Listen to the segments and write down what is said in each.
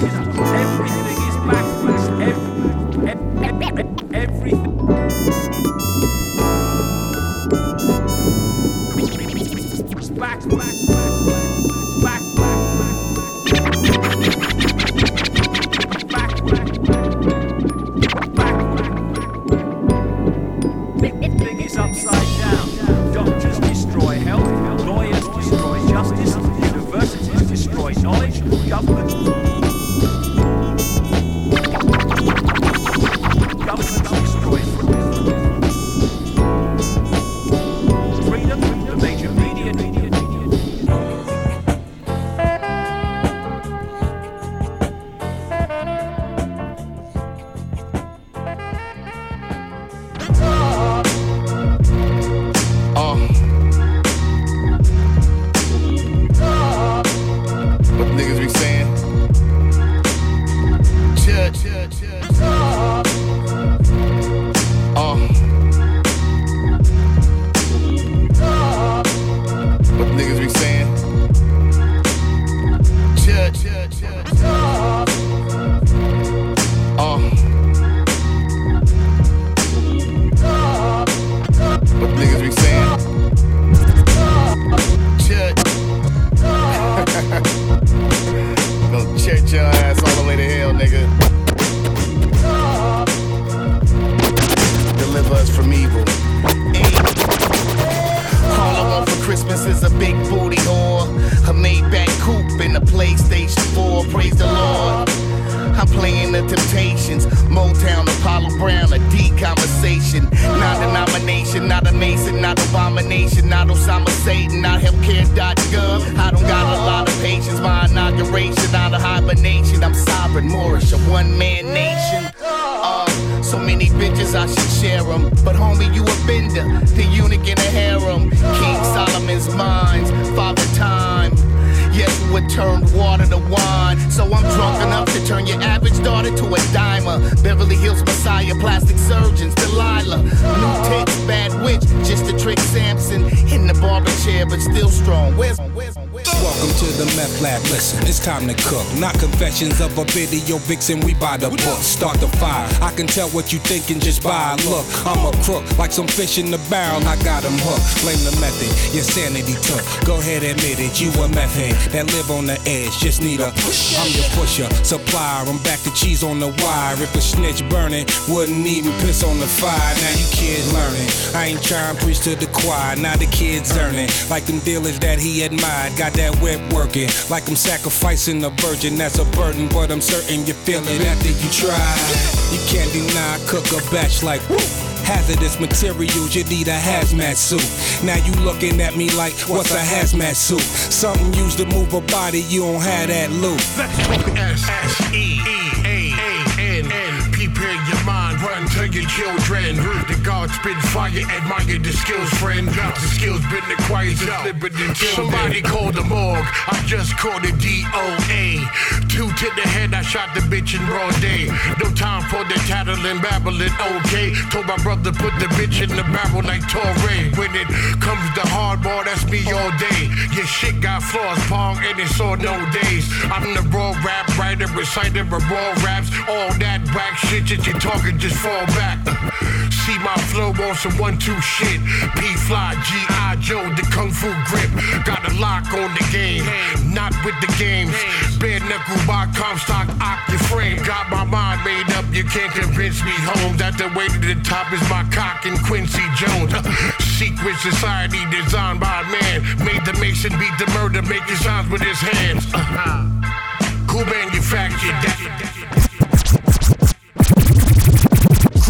Get up. Turn your average daughter to a dimer. Beverly Hills Messiah, plastic surgeons, Delilah. New tits, bad witch, just a trick Samson. In the barber chair, but still strong. Where's, where's, where's Welcome to the meth lab. Listen, it's time to cook. Not confessions of a video vixen. We buy the book. Start the fire. I can tell what you thinking just by a look. I'm a crook, like some fish in the barrel. I got 'em hooked. Blame the method. Your sanity took. Go ahead, admit it. You a meth head that live on the edge. Just need a push. I'm your pusher, supplier. I'm back to cheese on the wire. If a snitch burning, wouldn't even piss on the fire. Now you kids learning. I ain't trying to preach to the choir. Now the kids earning. Like them dealers that he admired. Got that whip working. Like I'm sacrificing a virgin. That's a burden, but I'm certain you feel it after you try. You can't deny cook a batch like woo. Hazardous materials, you need a hazmat suit. Now you looking at me like, what's a hazmat suit? Something used to move a body, you don't have that loot. Let's talk your children. The God spit fire, admire the skills, friend. The skills been acquired since living until Somebody called the morgue. I just called the DOA. Two to the head, I shot the bitch in broad day. No time for the tattling, babbling, okay. Told my brother put the bitch in the barrel like Torre. When it comes to hardball, that's me all day. Your shit got flaws, pong, and it's all no days. I'm the raw rap writer, reciter of raw raps. All that whack shit that you talking, just fall back. See my flow on some one-two shit. P-Fly, G.I. Joe, the Kung Fu grip. Got a lock on the game, not with the games. Bare knuckle by Comstock, ock frame. Got my mind made up, you can't convince me home. That the way to the top is my cock and Quincy Jones. Uh, secret society designed by a man. Made the Mason beat the murder, making sounds with his hands. Uh, Who manufactured that?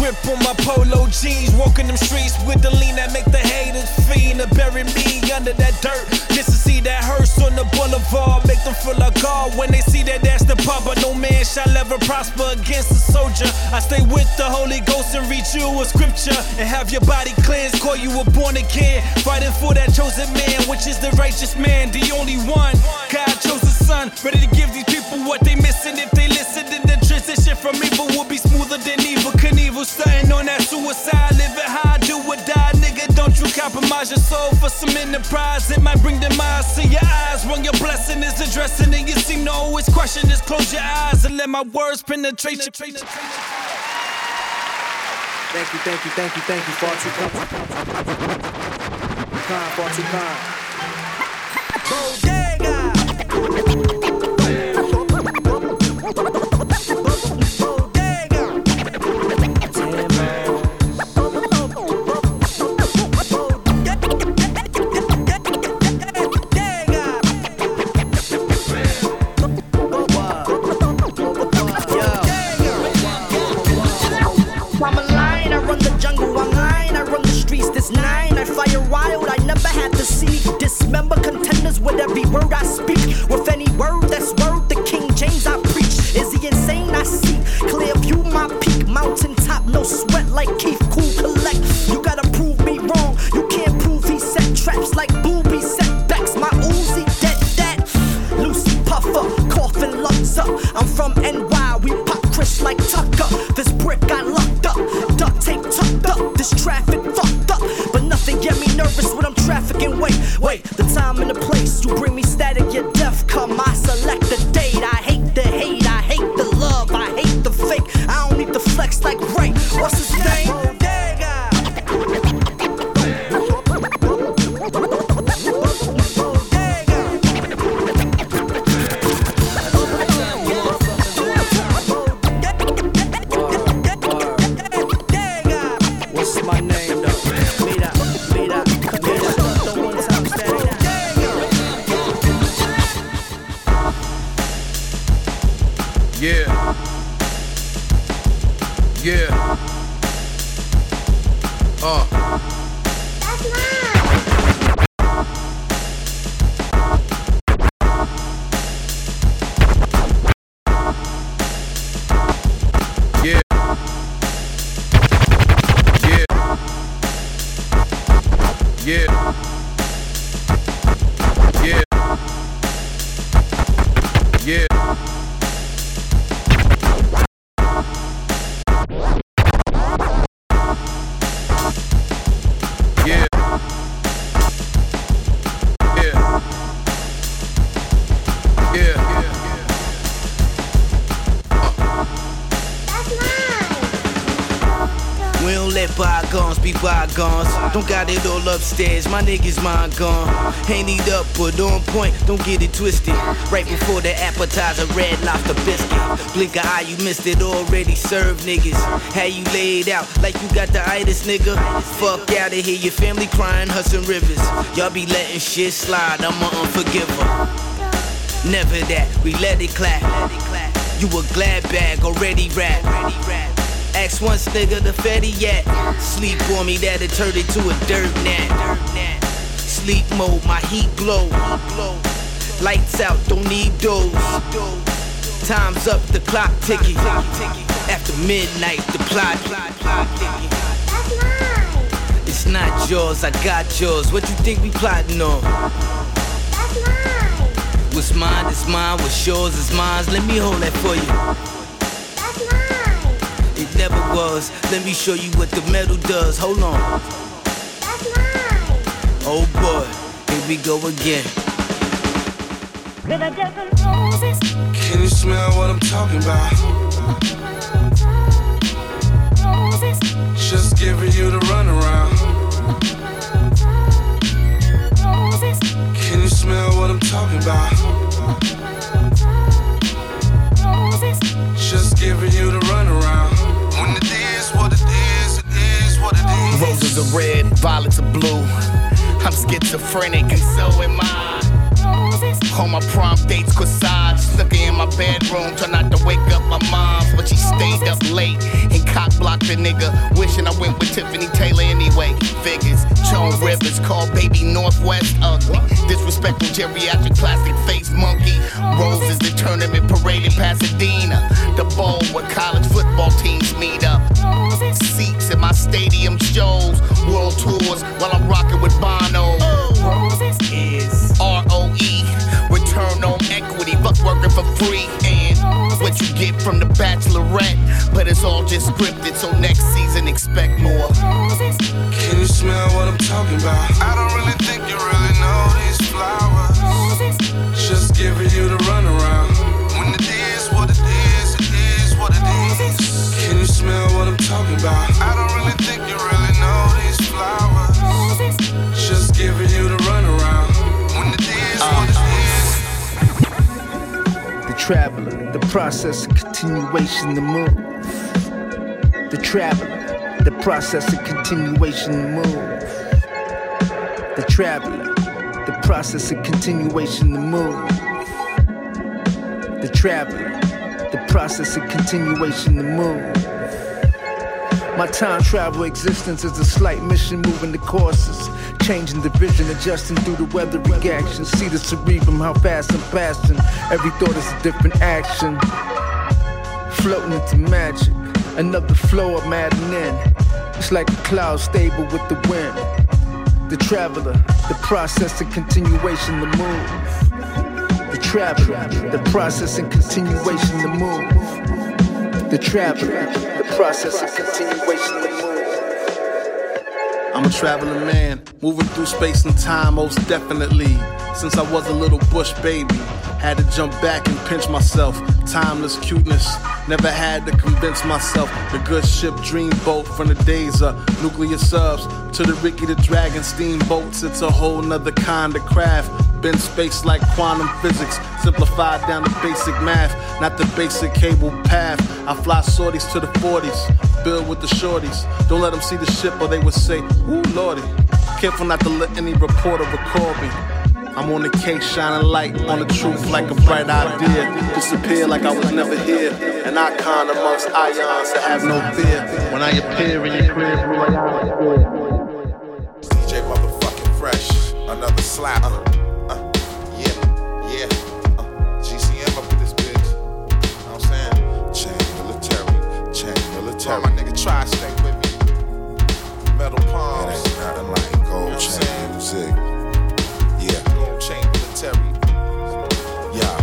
Grip on my polo jeans, walking them streets with the lean that make the haters fiend to bury me under that dirt. Just to see that hearse on the boulevard, make them feel like God when they see that that's the. But no man shall ever prosper against a soldier. I stay with the Holy Ghost and read you a scripture and have your body cleansed, call you a born again. Fighting for that chosen man, which is the righteous man, the only one. God chose the son, ready to give these people what they missing if they listen. Then the transition from evil will be smoother than evil. Stunting on that suicide, living high, do or die, nigga. Don't you compromise your soul for some enterprise? It might bring demise to your eyes. When your blessing is addressing and you seem to always question. Just close your eyes and let my words penetrate you. Thank you, thank you, thank you, thank you. Far too kind. Far too kind. from fire wild. I never had to see. Dismember contenders with every word I speak. With any word that's worth the King James I preach. Is he insane? I see. Clear view, my peak. Mountain top, no sweat like Keith. Cool collect. You gotta prove me wrong. You can't prove he set traps like blue. The time and the place. Yeah. Uh. My niggas mind gone. Eat up, but on point, don't get it twisted. Right before the appetizer, red lobster biscuit. Blink a eye, you missed it already served, niggas. How you laid out like you got the itis, nigga. Fuck out of here, your family crying, Hudson Rivers. Y'all be letting shit slide, I'm a unforgiver. Never that, we let it clap. You a glad bag, already rap. Ask once, nigga, the fetty yet. Sleep on me, that'll it to a dirt nap. Sleep mode, my heat glow. Lights out, don't need those. Time's up, the clock ticking. After midnight, the plot. It's not yours, I got yours. What you think we plotting on? What's mine is mine, what's yours is mine. Let me hold that for you. It never was. Let me show you what the metal does. Hold on. That's mine. Oh boy, here we go again. Can you smell what I'm talking about? Just giving you the runaround. Can you smell what I'm talking about? Just giving you the runaround. Are blue. I'm schizophrenic and so am I. On my prom dates, corsage. Looking in my bedroom, try not to wake up my mom, but she stayed up late and cock blocked the nigga. Wishing I went with Tiffany Taylor anyway. Figures, Joan Rivers, called baby North West ugly. Disrespectful geriatric plastic face monkey. Roses, the tournament parade in Pasadena. The bowl where college football teams meet up. Seats at my stadium shows, world tours while I'm rocking with Bono. Roses Is R O E, equity, fuck working for free. And what you get from the bachelorette, but it's all just scripted, so next season expect more. Can you smell what I'm talking about? I don't really think you really know these flowers. Just giving you the runaround. When it is what it is, it is what it is. Can you smell what I'm talking about? I don't really traveler, the process of continuation, the move. The traveler, the process of continuation, the move. The traveler, the process of continuation, the move. The traveler, the process of continuation, the move. My time travel existence is a slight mission moving the courses. Changing the vision, adjusting through the weather reaction. See the cerebrum, how fast I'm passing. Every thought is a different action. Floating into magic. Another flow I'm adding in. It's like a cloud stable with the wind. The traveler, the process of continuation, the move. The traveler, the process and continuation to move. The traveler, the process and continuation to move. I'm a traveling man, moving through space and time, most definitely. Since I was a little bush baby, had to jump back and pinch myself. Timeless cuteness, never had to convince myself. The good ship dreamboat from the days of nuclear subs to the Ricky the Dragon steamboats. It's a whole nother kind of craft. Been space like quantum physics, simplified down to basic math, not the basic cable path. I fly sorties to the 40s, build with the shorties. Don't let them see the ship or they would say, Ooh, Lordy. Careful not to let any reporter record me. I'm on the case, shining light on the truth like a bright idea. Disappear like I was never here. An icon amongst ions that have no fear. When I appear in your crib, DJ motherfucking fresh, another slapper. My nigga try stay with me. Metal palms. It ain't nothing like gold chain music. Yeah, gold chain military. Yeah.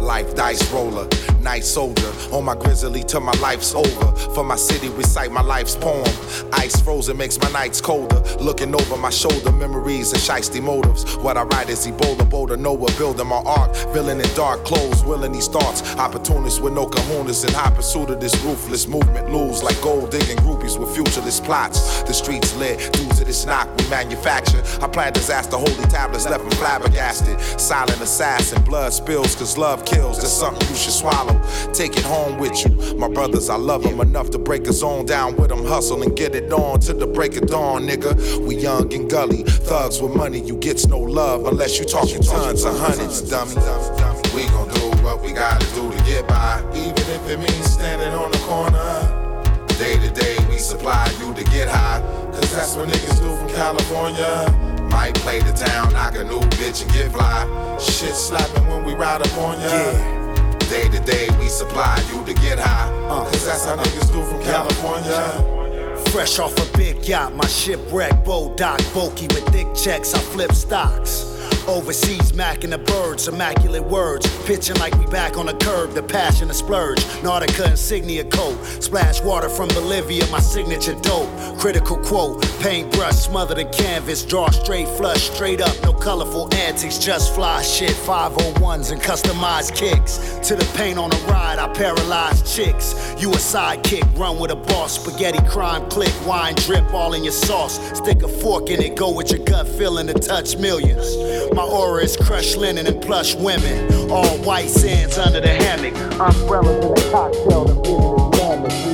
Life dice roller, night soldier. On my grizzly till my life's over. For my city, recite my life's poem. Ice frozen makes my nights colder. Looking over my shoulder, memories and shiesty motives. What I write is Ebola, bolder, Noah, building my ark. Villain in dark clothes, willing these thoughts. Opportunists with no kahunas in high pursuit of this ruthless movement. Lose like gold digging groupies with futureless plots. The streets lit, due to this knock we manufacture. I plan disaster, holy tablets left them flabbergasted. Silent assassin, blood spills, cause love kills. That's something you should swallow. Take it home with you. My brothers, I love them enough to break a zone down with them. Hustle and get it on to the break of dawn, nigga. We young and gully. Thugs with money, you gets no love unless you talking tons of hundreds, dummy. We gon' do what we gotta do to get by, even if it means standing on the corner. Day to day, we supply you to get high, cause that's what niggas do from California. Might play the town, knock a new bitch and get fly. Shit slapping when we ride up on ya. Yeah. Day to day, we supply you to get high, uh, cause that's how uh, niggas do from California. Fresh off a big yacht, my shipwreck, bow dock, bulky with thick checks, I flip stocks. Overseas, macking the birds, immaculate words. Pitching like we back on the curb, the passion, the splurge. Nautica insignia coat. Splash water from Bolivia, my signature dope. Critical quote, paintbrush smother the canvas. Draw straight, flush straight up, no colorful antics, just fly shit. 501s and customized kicks. To the paint on a ride, I paralyze chicks. You a sidekick, run with a boss. Spaghetti crime click, wine drip all in your sauce. Stick a fork in it, go with your gut feeling to touch millions. My aura is crushed linen and plush women. All white sands under the hammock. Umbrellas in a cocktail, the vision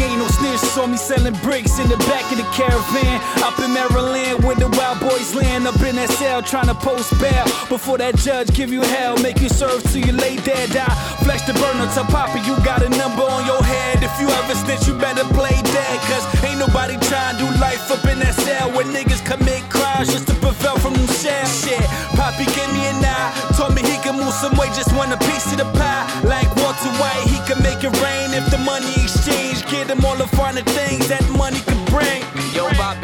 Ain't no snitch, saw me selling bricks in the back of the caravan. Up in Maryland, where the wild boys land. Up in that cell, trying to post bail. Before that judge give you hell, make you serve till you lay dead. Die, flesh the burner, to Poppy you got a number on your head. If you ever snitch, you better play dead. Cause ain't nobody trying to do life up in that cell where niggas commit crimes just to prevail from them shells. Shit, Poppy gave me an eye, told me he could move some way, just want a piece of the pie. Like Walter White, he can make it rain if the money. Get him all the finer things that money.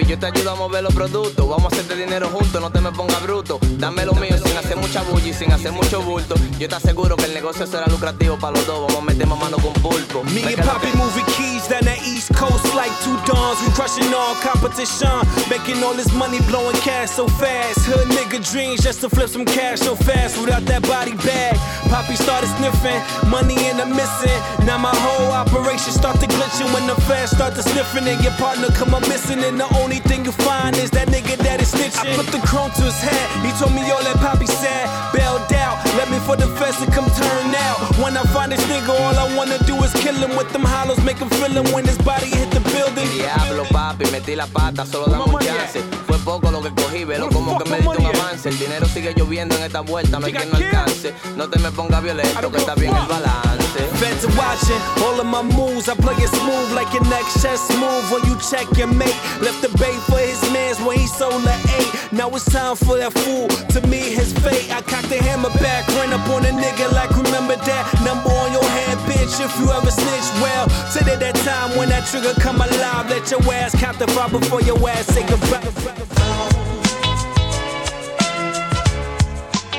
Yo te ayudo a mover los productos Vamos a hacerte dinero juntos, no te me pongas bruto Dame lo mío sin hacer mucha bulla y sin hacer mucho bulto Yo te aseguro que el negocio será lucrativo para los dos Vamos a meter mano con pulpo Me and Poppy moving keys down the east coast like two dawns. We crushing all competition, making all this money, blowing cash so fast. Hood nigga dreams just to flip some cash so fast without that body bag. Poppy started sniffing, money in the missing. Now my whole operation start to glitching when the fans start to sniffing and your partner come up missing. And the only thing you find is that nigga that is snitching. I put the chrome to his head. He told me all that Poppy said, bailed out. Let me for the fence to come turn out. When I find this nigga, all I wanna do is kill him with them hollows, make him feel him when his body hit the building. Diablo papi, metí la pata, solo dame un chance Fue poco lo que cogí, velo como que me diste un avance El dinero sigue lloviendo en esta vuelta, no hay quien no alcance No te me pongas violento, que está bien el balance Feds are watching all of my moves. I play it smooth like your next chess move. When you check your mate, left the bait for his mans when he sold the eight. Now it's time for that fool to meet his fate. I cock the hammer back, run up on a nigga like remember that number on your head, bitch. If you ever snitch, well, today that time when that trigger come alive, let your ass count the five before your ass say goodbye.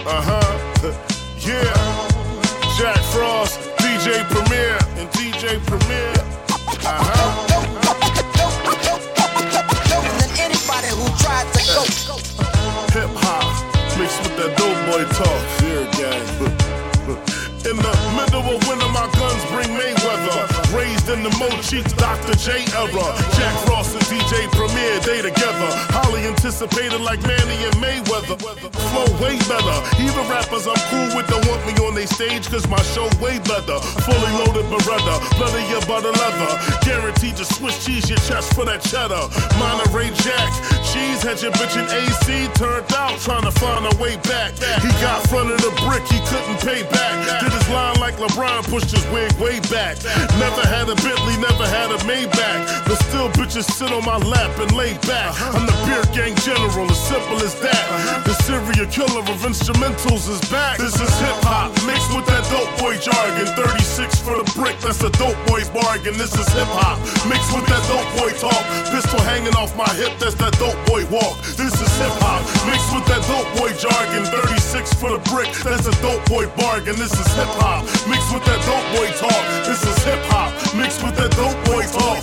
Uh huh. yeah. Jack Frost, DJ Premier, and DJ Premier. Uh huh. anybody who tried to go. Hip hop mixed with that dope boy talk. Fear gang. In the middle of winter, my guns bring Mayweather. Raised in the Mo Cheeks, Dr. J era. Jack Ross and DJ Premier, they together. Highly anticipated like Manny and Mayweather. Flow way better. Even rappers I'm cool with don't want me on they stage, cause my show way better. Fully loaded Beretta, bloody your butter leather. Guaranteed to Swiss cheese your chest for that cheddar. Monterey Jack, cheese had your bitch in AC. Turned out trying to find a way back. He got front of the brick, he couldn't pay back. Did his line like LeBron, pushed his wig way back. Never had a Bentley, never had a Maybach. But still, bitches sit on my lap and lay back. I'm the beer gang general, as simple as that. The serial killer of instrumentals is back. This is hip hop mixed with that dope boy jargon. 36 for the brick, that's a dope boy's bargain. This is hip hop mixed with that dope boy talk. Pistol hanging off my hip, that's that dope boy walk. This is hip hop mixed with that dope boy jargon. 36 for the brick, that's a dope boy bargain. This is hip hop mixed with that dope boy talk. This is hip hop mixed with that dope boy talk.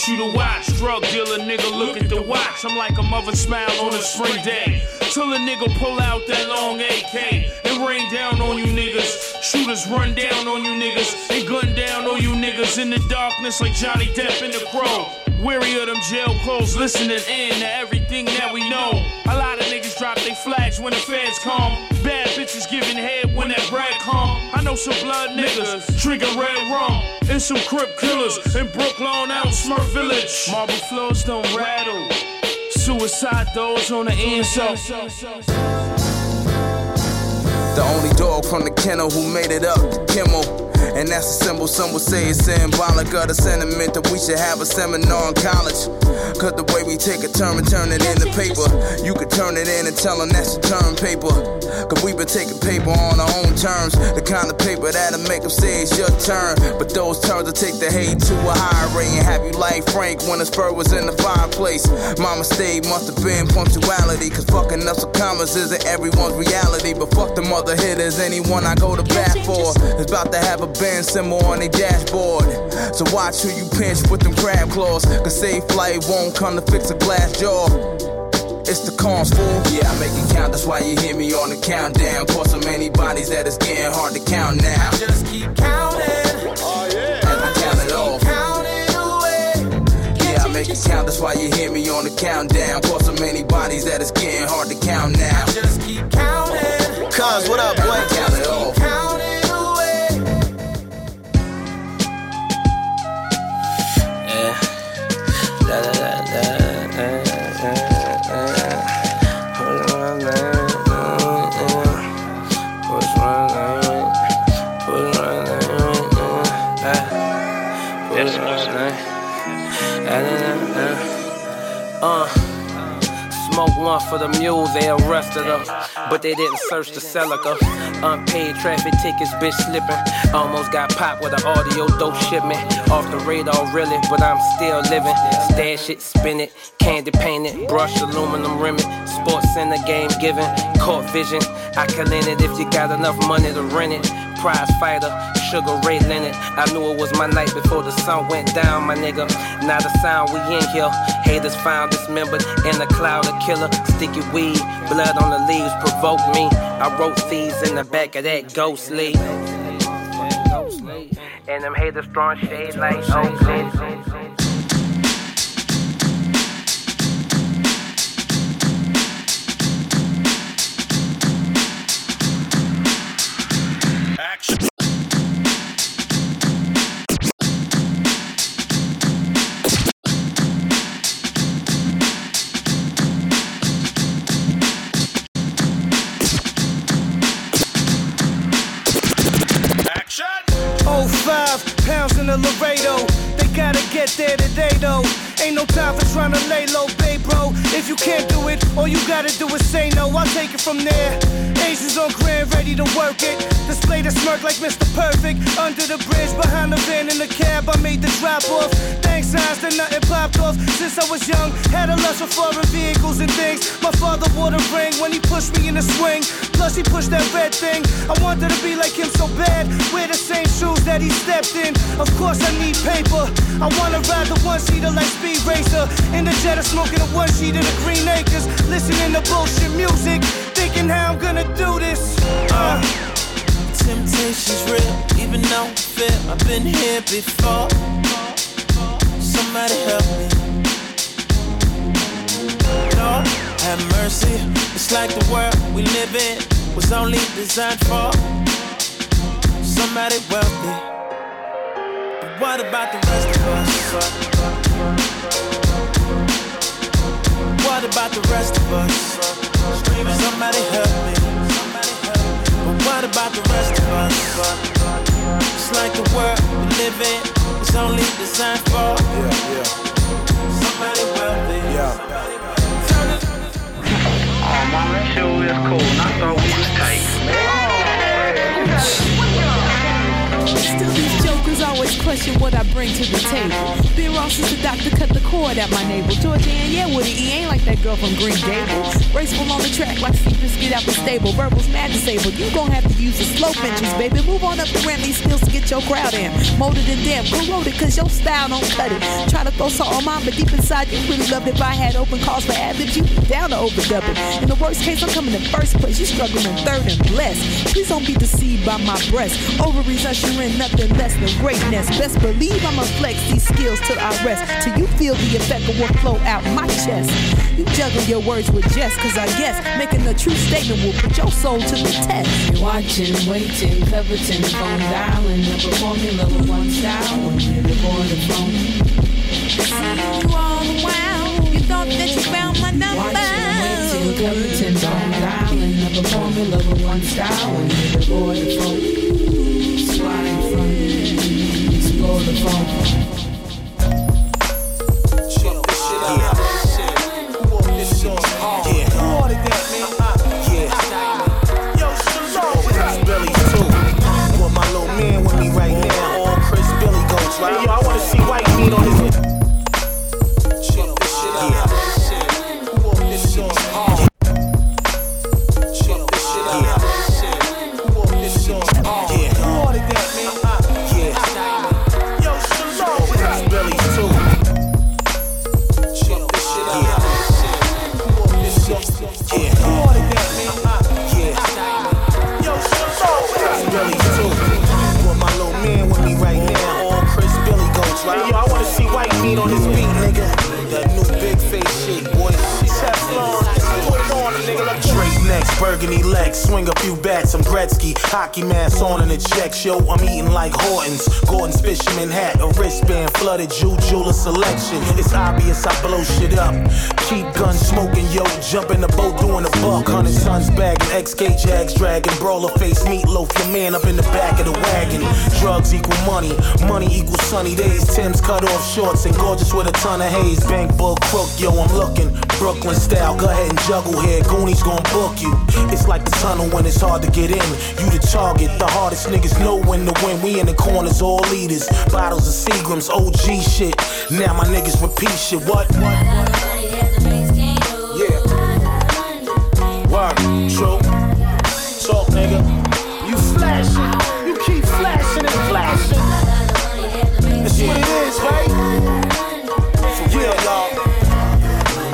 Want you to watch. Drug dealer nigga, look at the watch. I'm like a mother smile on a spring day. Till a nigga pull out that long AK and rain down on you niggas. Shooters run down on you niggas and gun down on you niggas in the darkness like Johnny Depp in the crow. Weary of them jail clothes, listening in to everything that we know. A lot of niggas drop their flags when the feds come. Bad bitches giving head I know some blood niggas drinking red rum. And some crip killers in Brooklyn out Smurf Village. Marble floors don't rattle. Suicide doors on the inside. The only dog from the kennel who made it up to Kimmel. And that's a symbol, some would say it's symbolic of the sentiment that we should have a seminar in college. Cause the way we take a term and turn it into paper, you could turn it in and tell them that's the term paper. Cause we've been taking paper on our own terms, the kind of paper that'll make them say it's your turn. But those terms will take the hate to a higher rate and have you like Frank when the spur was in the fireplace. Mama stayed, must have been punctuality, cause fucking up some commas isn't everyone's reality. But fuck the mother hitters, anyone I go to bat for is about to have a band symbol on their dashboard. So watch who you pinch with them crab claws. Cause safe flight won't come to fix a glass jaw. It's the cons, fool. Yeah, I make it count, that's why you hear me on the countdown. Cause so many bodies that it's getting hard to count now. Just keep counting. Oh, yeah. As we count it off. Yeah, I make it count. That's why you hear me on the countdown. Cause so many bodies that it's getting hard to count now. Just keep counting. Cuz, what up, boy? One for the mule, they arrested her. But they didn't search the Celica. Unpaid traffic tickets, bitch slipping. Almost got popped with an audio dope shipment. Off the radar, really, but I'm still living. Stash it, spin it, candy paint it, brush aluminum rim it. Sports the game given, caught vision. I can lend it if you got enough money to rent it. Prize fighter, Sugar Ray Leonard. I knew it was my night before the sun went down, my nigga. Now the sound we in here. Haters found dismembered in the cloud of killer. Sticky weed, blood on the leaves provoke me. I wrote these in the back of that ghost leaf. And them haters throwing shade like Oakland. Trying to lay low, babe, bro. If you can't do it, all you gotta do is say no. I'll take it from there. Asians on grand, ready to work it. Display the smirk like Mr. Perfect. Under the bridge, behind the van in the cab, I made the drop off. Thanks signs that nothing popped off. Since I was young, had a lust for foreign vehicles and things. My father wore the ring when he pushed me in the swing. Plus he pushed that red thing. I wanted to be like him so bad. Wear the same shoes that he stepped in. Of course I need paper. I wanna ride the one seater like Speed Racer. In the jet, smoking a one sheet in the Green Acres. Listening to bullshit music. Thinking how I'm gonna do this. Uh. Temptation's real, even though I feel I've been here before. Somebody help me. Have mercy. It's like the world we live in was only designed for somebody wealthy. But what about the rest of us? What about the rest of us? Somebody help me. But what about the rest of us? It's like the world we live in is only designed for somebody wealthy. Oh man, that was cool. Always question what I bring to the table. Ben Ross is the doctor, cut the cord at my navel. Georgia Ann, yeah, Woody, he ain't like that girl from Green Gables. Graceful on the track like Steepers get out the stable. Verbals mad disabled. You gon' have to use the slow pinches, baby. Move on up the ramp, these skills to get your crowd in. Molded and damn, corroded, cause your style don't cut it. Try to throw salt on mine, but deep inside you really loved it. If I had open calls for ad you down to overdub it. In the worst case, I'm coming in first place. You struggling in third and blessed. Please don't be deceived by my breast. Ovaries ushering nothing less than greatness. Best believe I'ma flex these skills till I rest. Till you feel the effect of what flow out my chest. You juggle your words with jest, cause I guess making a true statement will put your soul to the test. Watching, waiting, coveting, phone dialing, never formula with one style when you're the phone. You all the while. You thought that you found my number. Watching, Waiting, coveting, phone dialing, never formula with one style when you're the phone. Sliding smoking, yo, jump in the boat doing a buck. Hundred sons bagging, XK Jags dragging, brawler face meatloaf. Your man up in the back of the wagon. Drugs equal money, money equals sunny days. Tim's cut off shorts and gorgeous with a ton of haze. Bank book crook, yo, I'm looking. Brooklyn style, go ahead and juggle here. Goonies gon' book you. It's like the tunnel when it's hard to get in. You the target, the hardest niggas know when to win. We in the corners, all leaders. Bottles of Seagrams, OG shit. Now my niggas repeat shit. What? Yeah. Flashing. You keep flashing and flashing. That's what it is, right? For real, y'all.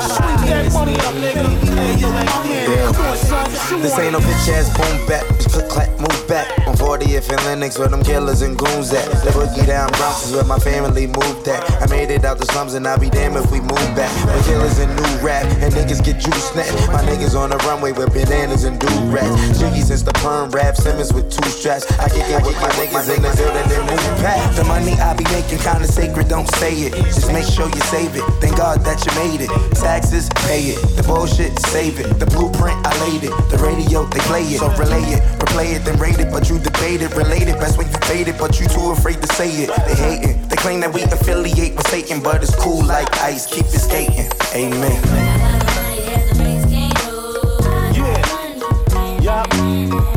Sweep that money up, nigga. Hey, yo, yeah. Come on, son. This ain't no bitch ass boom back. Just click clack, move back. 40th and Lenox where them killers and goons at. The boogie down Bronx is where my family moved at. I made it out the slums and I'll be damned if we move back. When killers and new rap and niggas get juice snatched. My niggas on the runway with bananas and do rats. Jiggy since the perm rap Simmons with two straps. I kick it with my niggas in the building and move back. Money I be making kinda sacred, don't say it. Just make sure you save it. Thank God that you made it. Taxes, pay it. The bullshit, save it. The blueprint, I laid it. The radio, they play it. So relay it, replay it, then rate it. But you debate it, relate it. Best when you fade it, but you too afraid to say it. They hate it. They claim that we affiliate with Satan, but it's cool like ice. Keep it skating. Amen. Yeah,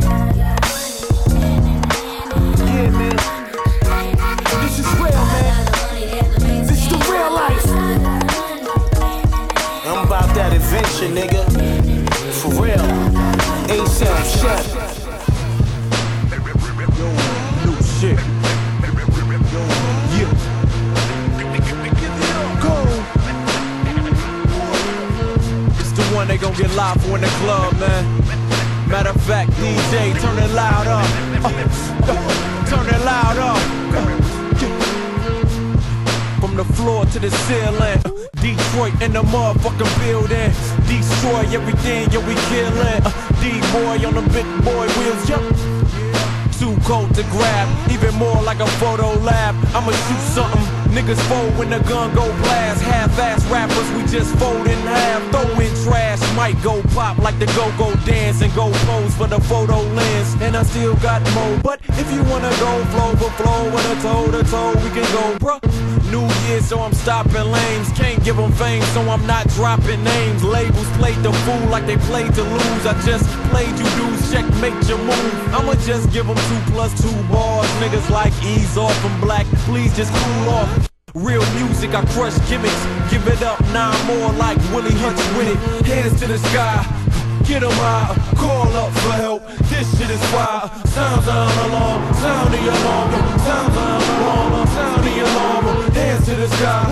adventure, nigga. For real. ASAP Chef. New shit. Yeah. Go. It's the one they gon' get live for in the club, man. Matter of fact, DJ, turn it loud up. Uh, turn it loud up. From the floor to the ceiling. Detroit in the motherfucking building. Destroy everything, yeah, we killin'. Uh, D-boy on the big boy wheels, yup. Too cold to grab, even more like a photo lab. I'ma shoot something. Niggas fold when the gun go blast. Half-ass rappers, we just fold in half. Throw in trash, might go pop like the go-go dance and go pose for the photo lens. And I still got more. But if you wanna go flow for flow with a toe to toe, we can go, bruh. New year, so I'm stopping lanes. Can't give them fame, so I'm not dropping names. Labels played the fool like they played to lose. I just played you dudes, checkmate your move. I'ma just give them two plus two bars. Niggas like ease off and black, please just cool off. Real music, I crush gimmicks. Give it up, nine more like Willie Hutch with it. Hands to the sky. get Get 'em out, call up for help. This shit is wild. Sounds on alarm, sound the alarm. Sounds on alarm, sound the alarm. To the sky.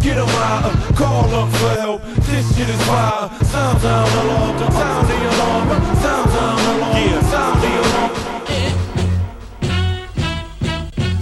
Get 'em out, call up for help. This shit is wild. Sounds on alarm, sound the alarm. Sounds on alarm, yeah. sound the alarm.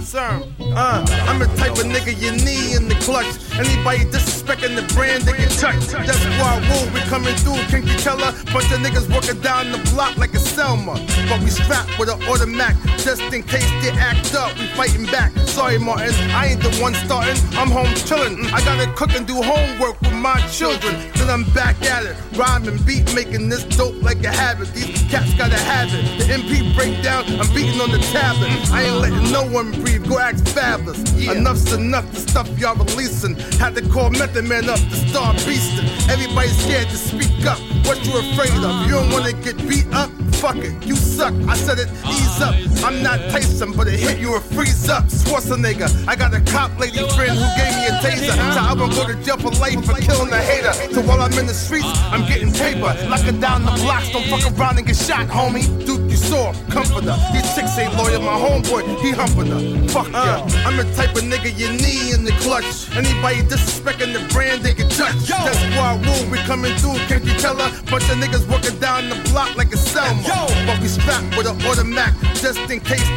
Sir, uh, I'm the of nigga your knee in the clutch. Anybody disrespecting the brand, they get touched. That's why I rule. We coming through, Kinky Keller. Bunch of niggas walking down the block like a Selma. But we strapped with an automatic just in case they act up. We fighting back. Sorry, Martin, I ain't the one starting. I'm home chillin'. Mm, I gotta cook and do homework with my children. Till I'm back at it. Rhyming, beat making this dope like a habit. These cats gotta have it. The MP breakdown, I'm beating on the tablet. I ain't letting no one breathe. Go ask Fabolous. Enough's enough. Enough the stuff y'all releasing. Had to call Method Man up to start beasting. Everybody's scared to speak up. What you afraid of? You don't wanna get beat up? Fuck it, you suck. I said it, ease up. I'm not Tyson, but it hit you a freeze up. Schwarzenegger. I got a cop lady friend who gave me a taser. So I won't go to jail for life for killing a hater. So while I'm in the streets, I'm getting paper. Locking down the blocks, don't fuck around and get shot, homie. You soft, comforter. These chicks ain't loyal, my homeboy, he humping her. Fuck uh, yeah. I'm the type of nigga you need in the clutch. Anybody disrespecting the brand, they can touch. Yo. That's why woo, we coming through, can't you tell her? Bunch of niggas walking down the block like a Selma. Yo. But we strapped with an automatic, just in case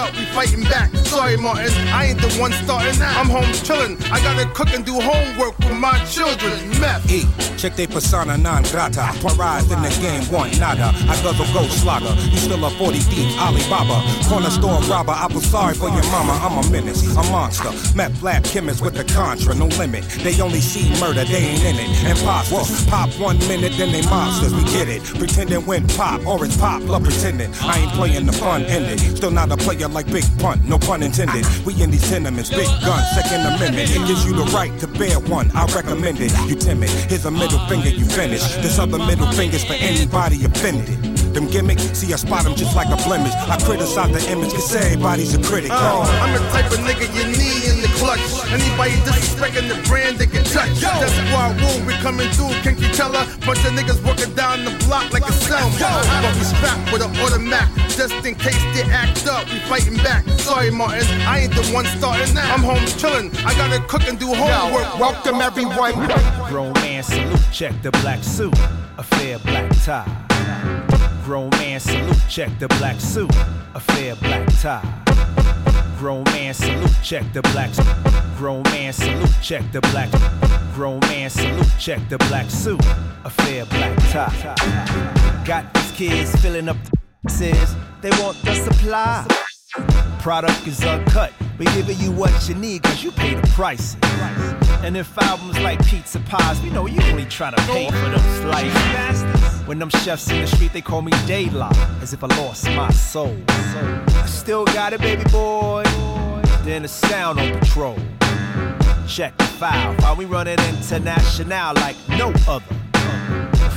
up, we fighting back. Sorry, Martin, I ain't the one starting. I'm home chillin', I gotta cook and do homework with my children. Meth. E, check they persona non grata. Pariah in the game, one nada. I guzzle ghost slugger. You still a 40 deep Alibaba. Corner store robber, I was sorry for your mama. I'm a menace, a monster. Meth lab chemist with the contra, no limit. They only see murder, they ain't in it. Imposters, pop one minute, then they monsters. We get it. Pretending when pop, or it's pop, love pretending. I ain't playing the fun ended. Still not a player like Big Pun, no pun intended. We in these tenements, big gun, second amendment. It gives you the right to bear one. I recommend it. You timid, here's a middle finger, you finish. This other middle finger's for anybody offended. Them gimmicks, see I spot them just like a blemish. I criticize the image, cause everybody's a critic. Uh, I'm the type of nigga you need in the clutch. Anybody disrespecting the brand, they can touch. Yo. That's why woo, we coming through, can't you tell her? Bunch of niggas walking down the block like a Selma. But we strapped with an automatic, just in case they act up, we fighting back. Sorry, Martin, I ain't the one starting now. I'm home chillin', I gotta cook and do homework. Yo, welcome everyone. Grown man salute, check the black suit, a fair black tie. Grown man salute, check the black suit, a fair black tie. Grown man salute, check the black. Suit, grown man salute, check the black. Grown man salute, check the black suit, a fair black tie. Got these kids filling up the says they want the supply. Product is uncut, we giving you what you need cause you pay the price. And if albums like pizza pies, we know you only trying to pay for them slices. When them chefs in the street, they call me daylight, as if I lost my soul. I still got it, baby boy. Then the sound on patrol. Check the file, while we running international like no other.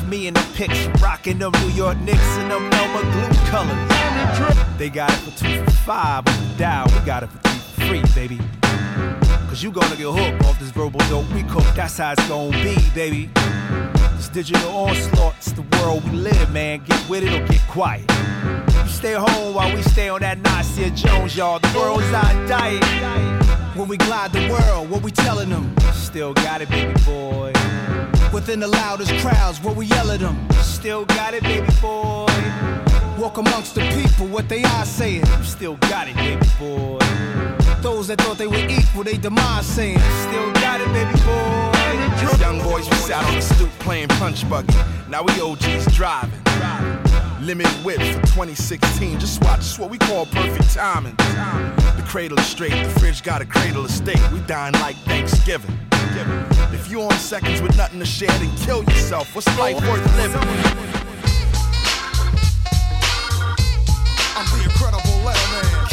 Me in the pics, rocking them New York Knicks and them Elma glue colors. They got it for two for five the dial, we got it for three for free, baby. Cause you gonna get hooked off this verbal dope we cook, that's how it's gonna be, baby. This digital onslaught, it's the world we live, man. Get with it or get quiet. Stay home while we stay on that Nasir Jones, y'all. The world's our diet. When we glide the world, what we telling them? Still got it, baby boy. Within the loudest crowds, what we yell at them? Still got it, baby boy. Walk amongst the people, what they are saying. Still got it, baby boy. Those that thought they were equal, they demise saying. Still got it, baby boy. As young boys, we sat on the stoop playing punch buggy. Now we OGs driving. Limited whip for 2016. Just watch, it's what we call perfect timing. The cradle is straight, the fridge got a cradle of steak. We dine like Thanksgiving. If you on seconds with nothing to share, then kill yourself. What's life worth living? I'm the incredible letterman. K-E-B-I-N-M-A-D-I